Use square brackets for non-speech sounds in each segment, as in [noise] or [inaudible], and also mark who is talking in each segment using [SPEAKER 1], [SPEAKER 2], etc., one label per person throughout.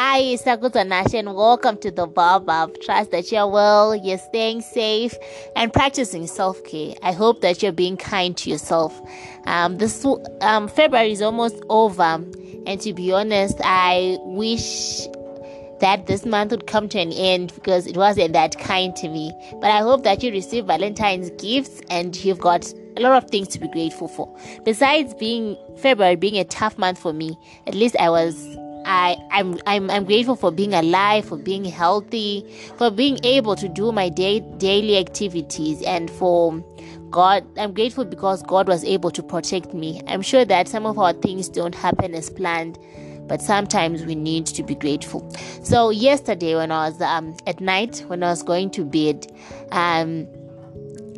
[SPEAKER 1] Hi, it's Sakuta Nash, and welcome to the Baobab. Trust that you're well, you're staying safe, and practicing self care. I hope that you're being kind to yourself. Um, this um, February is almost over, and to be honest, I wish that this month would come to an end because it wasn't that kind to me. But I hope that you receive Valentine's gifts and you've got a lot of things to be grateful for. Besides being February being a tough month for me, at least I was I, I'm, I'm, I'm grateful for being alive, for being healthy, for being able to do my day, daily activities, and for God. I'm grateful because God was able to protect me. I'm sure that some of our things don't happen as planned, but sometimes we need to be grateful. So, yesterday, when I was um, at night, when I was going to bed, um,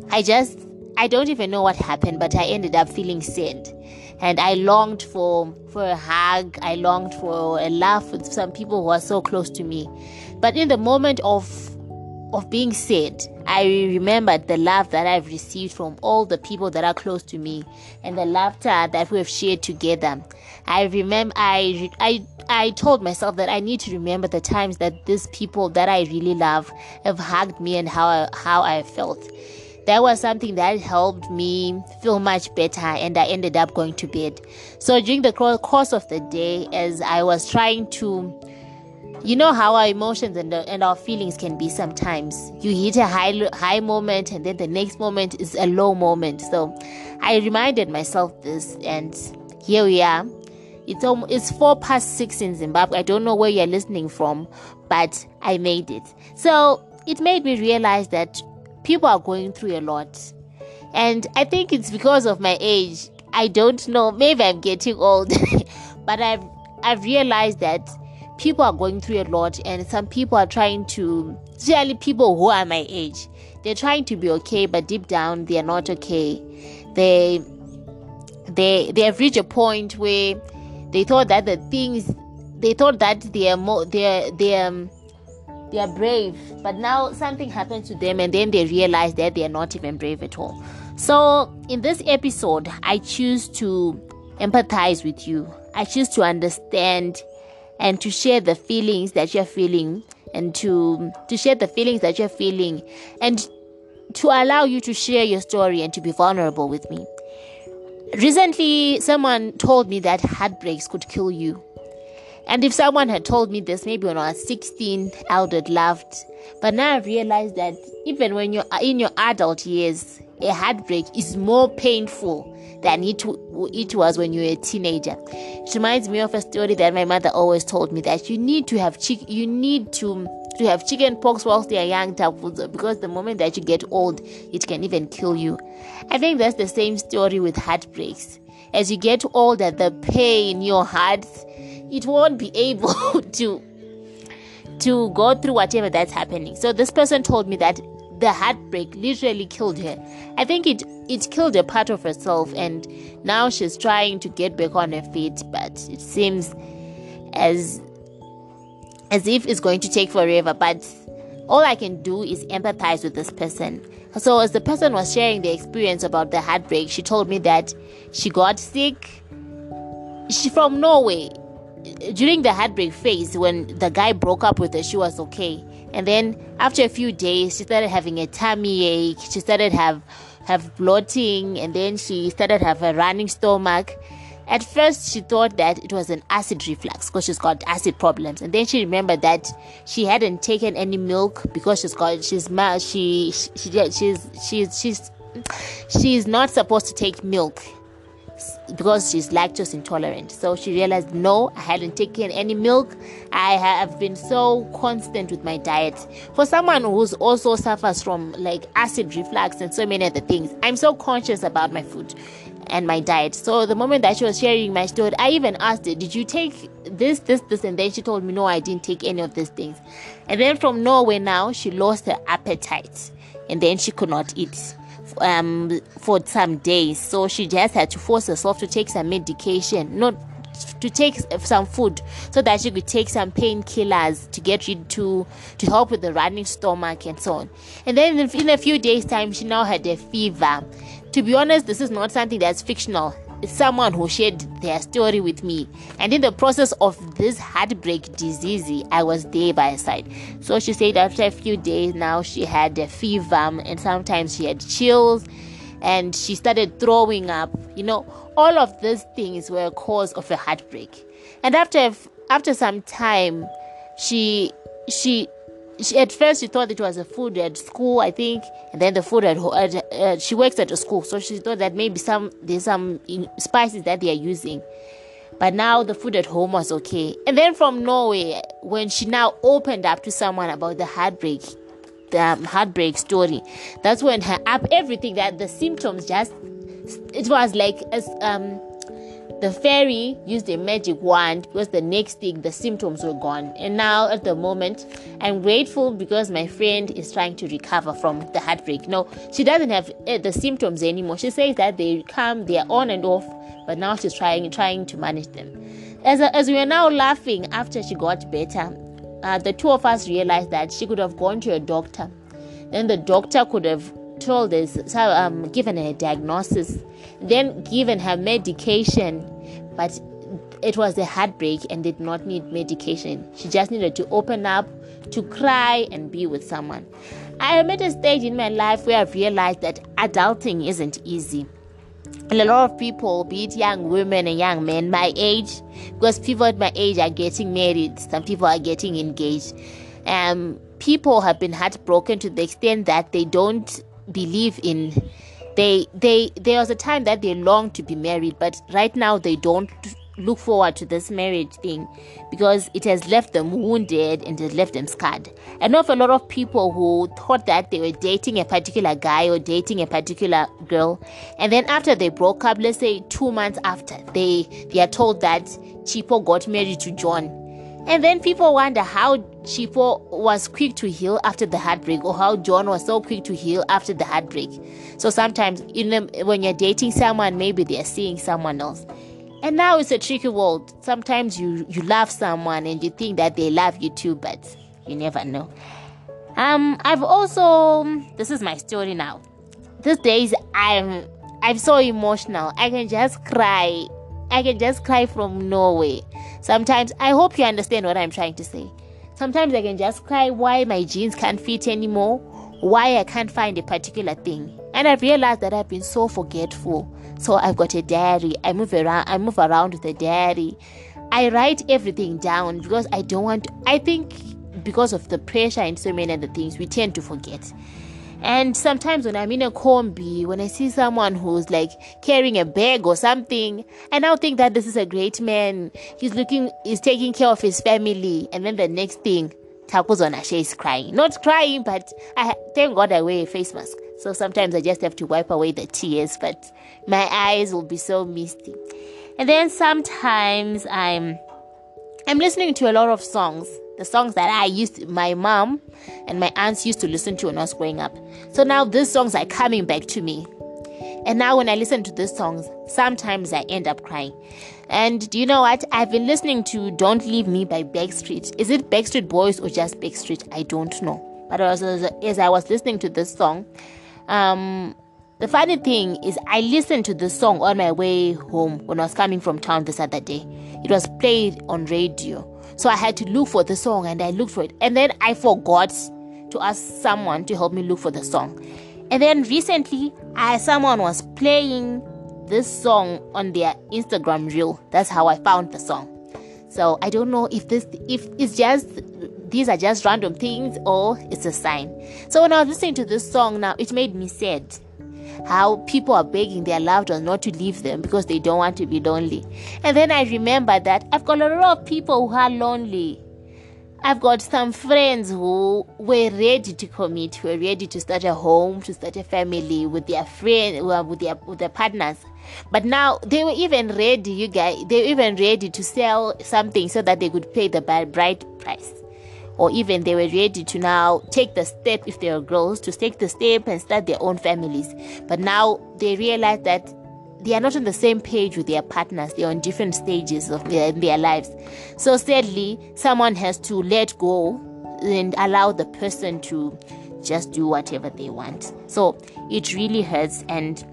[SPEAKER 1] I just I don't even know what happened, but I ended up feeling sad. And I longed for for a hug. I longed for a laugh with some people who are so close to me. But in the moment of of being sad, I remembered the love that I've received from all the people that are close to me and the laughter that we have shared together. I remember I I I told myself that I need to remember the times that these people that I really love have hugged me and how I, how I felt that was something that helped me feel much better and i ended up going to bed. So during the course of the day as i was trying to you know how our emotions and, the, and our feelings can be sometimes. You hit a high high moment and then the next moment is a low moment. So i reminded myself this and here we are. It's almost, it's four past six in zimbabwe. I don't know where you're listening from but i made it. So it made me realize that people are going through a lot. And I think it's because of my age. I don't know. Maybe I'm getting old. [laughs] but I've I've realized that people are going through a lot and some people are trying to especially people who are my age. They're trying to be okay, but deep down they are not okay. They they they have reached a point where they thought that the things they thought that they are more they're they're um, they are brave. But now something happened to them and then they realize that they are not even brave at all. So in this episode i choose to empathize with you. I choose to understand and to share the feelings that you're feeling and to to share the feelings that you're feeling and to allow you to share your story and to be vulnerable with me. Recently someone told me that heartbreaks could kill you and if someone had told me this maybe when I was 16, I would have laughed. But now I realize that even when you're in your adult years, a heartbreak is more painful than it, it was when you were a teenager. It reminds me of a story that my mother always told me that you need to have chick, you need to to have chicken pox whilst you're young because the moment that you get old, it can even kill you. I think that's the same story with heartbreaks. As you get older, the pain, in your heart, it won't be able [laughs] to to go through whatever that's happening. So this person told me that the heartbreak literally killed her. I think it it killed a part of herself and now she's trying to get back on her feet, but it seems as as if it's going to take forever. But all I can do is empathize with this person. So as the person was sharing the experience about the heartbreak, she told me that she got sick. She from Norway during the heartbreak phase when the guy broke up with her she was okay. And then after a few days she started having a tummy ache. She started have have bloating and then she started have a running stomach. At first she thought that it was an acid reflux because she's got acid problems. And then she remembered that she hadn't taken any milk because she's got she's she, she she's she's she's she's not supposed to take milk because she's lactose intolerant. So she realized, no, I hadn't taken any milk. I have been so constant with my diet. For someone who's also suffers from like acid reflux and so many other things, I'm so conscious about my food and my diet. So the moment that she was sharing my story, I even asked her, Did you take this, this, this? And then she told me, No, I didn't take any of these things. And then from nowhere now, she lost her appetite and then she could not eat um, for some days. So she just had to force herself to take some medication, not to take some food so that she could take some painkillers to get rid to to help with the running stomach and so on. And then in a few days' time, she now had a fever. To be honest, this is not something that's fictional. Someone who shared their story with me. And in the process of this heartbreak disease, I was there by her side. So she said after a few days now, she had a fever and sometimes she had chills and she started throwing up. You know, all of these things were a cause of a heartbreak. And after after some time, she she she, at first she thought it was a food at school, I think, and then the food at, at uh, she works at a school, so she thought that maybe some there's some spices that they are using. But now the food at home was okay. And then from nowhere, when she now opened up to someone about the heartbreak, the um, heartbreak story, that's when her up everything that the symptoms just it was like as um the fairy used a magic wand because the next thing the symptoms were gone. And now at the moment, I'm grateful because my friend is trying to recover from the heartbreak. No, she doesn't have uh, the symptoms anymore. She says that they come, they are on and off, but now she's trying trying to manage them. As as we are now laughing after she got better, uh, the two of us realized that she could have gone to a doctor. Then the doctor could have told us, so, um, given her diagnosis, then given her medication, but it was a heartbreak and did not need medication. She just needed to open up, to cry, and be with someone. I am at a stage in my life where I've realized that adulting isn't easy. And a lot of people, be it young women and young men my age, because people at my age are getting married, some people are getting engaged. Um, people have been heartbroken to the extent that they don't believe in they they there was a time that they longed to be married but right now they don't look forward to this marriage thing because it has left them wounded and has left them scarred. I know of a lot of people who thought that they were dating a particular guy or dating a particular girl, and then after they broke up, let's say two months after, they they are told that Chipo got married to John, and then people wonder how Chipo was quick to heal after the heartbreak, or how John was so quick to heal after the heartbreak. So sometimes, the, when you're dating someone, maybe they're seeing someone else. And now it's a tricky world. Sometimes you you love someone and you think that they love you too, but you never know. Um, I've also this is my story now. These days I'm I'm so emotional. I can just cry. I can just cry from nowhere. Sometimes I hope you understand what I'm trying to say. Sometimes I can just cry why my jeans can't fit anymore, why I can't find a particular thing. And I've realized that I've been so forgetful. So I've got a diary. I move around I move around with a diary. I write everything down because I don't want to, I think because of the pressure and so many other things, we tend to forget. And sometimes when I'm in a combi, when I see someone who's like carrying a bag or something, and I now think that this is a great man. He's looking, he's taking care of his family. And then the next thing, Takuzona she is crying. Not crying, but I thank God I wear a face mask. So sometimes I just have to wipe away the tears, but my eyes will be so misty. And then sometimes I'm I'm listening to a lot of songs the songs that I used, my mom and my aunts used to listen to when I was growing up. So now these songs are coming back to me. And now when I listen to these songs, sometimes I end up crying. And do you know what? I've been listening to Don't Leave Me by Backstreet. Is it Backstreet Boys or just Backstreet? I don't know. But as, as I was listening to this song, um, the funny thing is, I listened to this song on my way home when I was coming from town this other day. It was played on radio. So I had to look for the song and I looked for it. And then I forgot to ask someone to help me look for the song. And then recently, I someone was playing this song on their Instagram reel. That's how I found the song. So I don't know if this if it's just these are just random things or it's a sign. So when I was listening to this song now, it made me sad how people are begging their loved ones not to leave them because they don't want to be lonely. And then I remember that I've got a lot of people who are lonely. I've got some friends who were ready to commit, who were ready to start a home, to start a family with their friends, with their with their partners. But now they were even ready, you guys, they were even ready to sell something so that they could pay the bride price or even they were ready to now take the step if they were girls to take the step and start their own families. But now they realize that they are not on the same page with their partners. They're on different stages of their, their lives. So sadly someone has to let go and allow the person to just do whatever they want. So it really hurts. And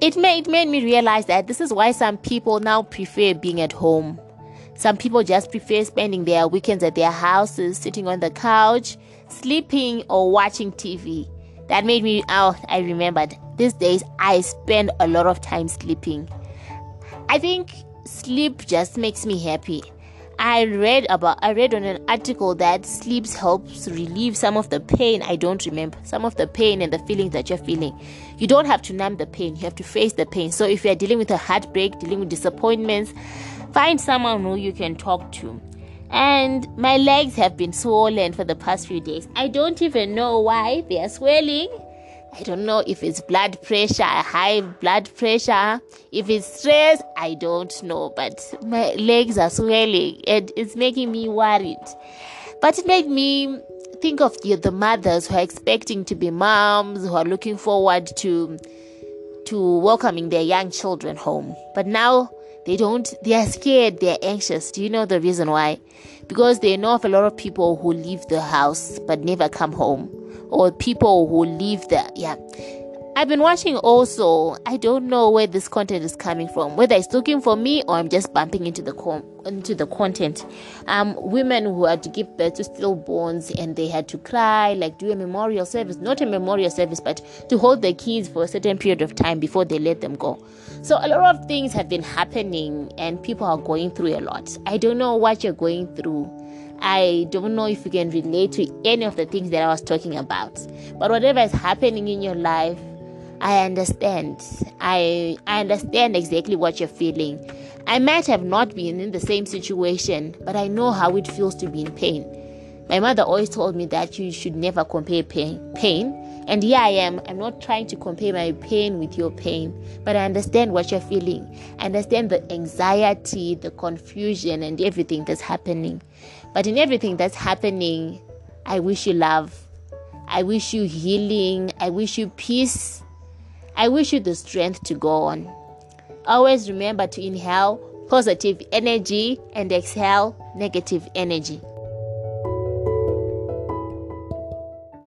[SPEAKER 1] it made, it made me realize that this is why some people now prefer being at home. Some people just prefer spending their weekends at their houses, sitting on the couch, sleeping, or watching TV. That made me, oh, I remembered. These days, I spend a lot of time sleeping. I think sleep just makes me happy. I read about I read on an article that sleep helps relieve some of the pain I don't remember some of the pain and the feelings that you're feeling. You don't have to numb the pain, you have to face the pain. So if you're dealing with a heartbreak, dealing with disappointments, find someone who you can talk to. And my legs have been swollen for the past few days. I don't even know why they are swelling. I don't know if it's blood pressure, high blood pressure, if it's stress, I don't know, but my legs are swelling and it's making me worried. But it made me think of the, the mothers who are expecting to be moms, who are looking forward to to welcoming their young children home. But now they don't they are scared, they're anxious. Do you know the reason why? Because they know of a lot of people who leave the house but never come home or people who live there. Yeah. I've been watching also. I don't know where this content is coming from. Whether it's looking for me or I'm just bumping into the com- into the content. Um, women who had to give birth to stillborns and they had to cry, like do a memorial service, not a memorial service, but to hold the kids for a certain period of time before they let them go. So a lot of things have been happening and people are going through a lot. I don't know what you're going through. I don't know if you can relate to any of the things that I was talking about. But whatever is happening in your life, I understand. I I understand exactly what you're feeling. I might have not been in the same situation, but I know how it feels to be in pain. My mother always told me that you should never compare pain. Pain, and here I am. I'm not trying to compare my pain with your pain, but I understand what you're feeling. I understand the anxiety, the confusion, and everything that's happening. But in everything that's happening, I wish you love. I wish you healing. I wish you peace. I wish you the strength to go on. Always remember to inhale positive energy and exhale negative energy.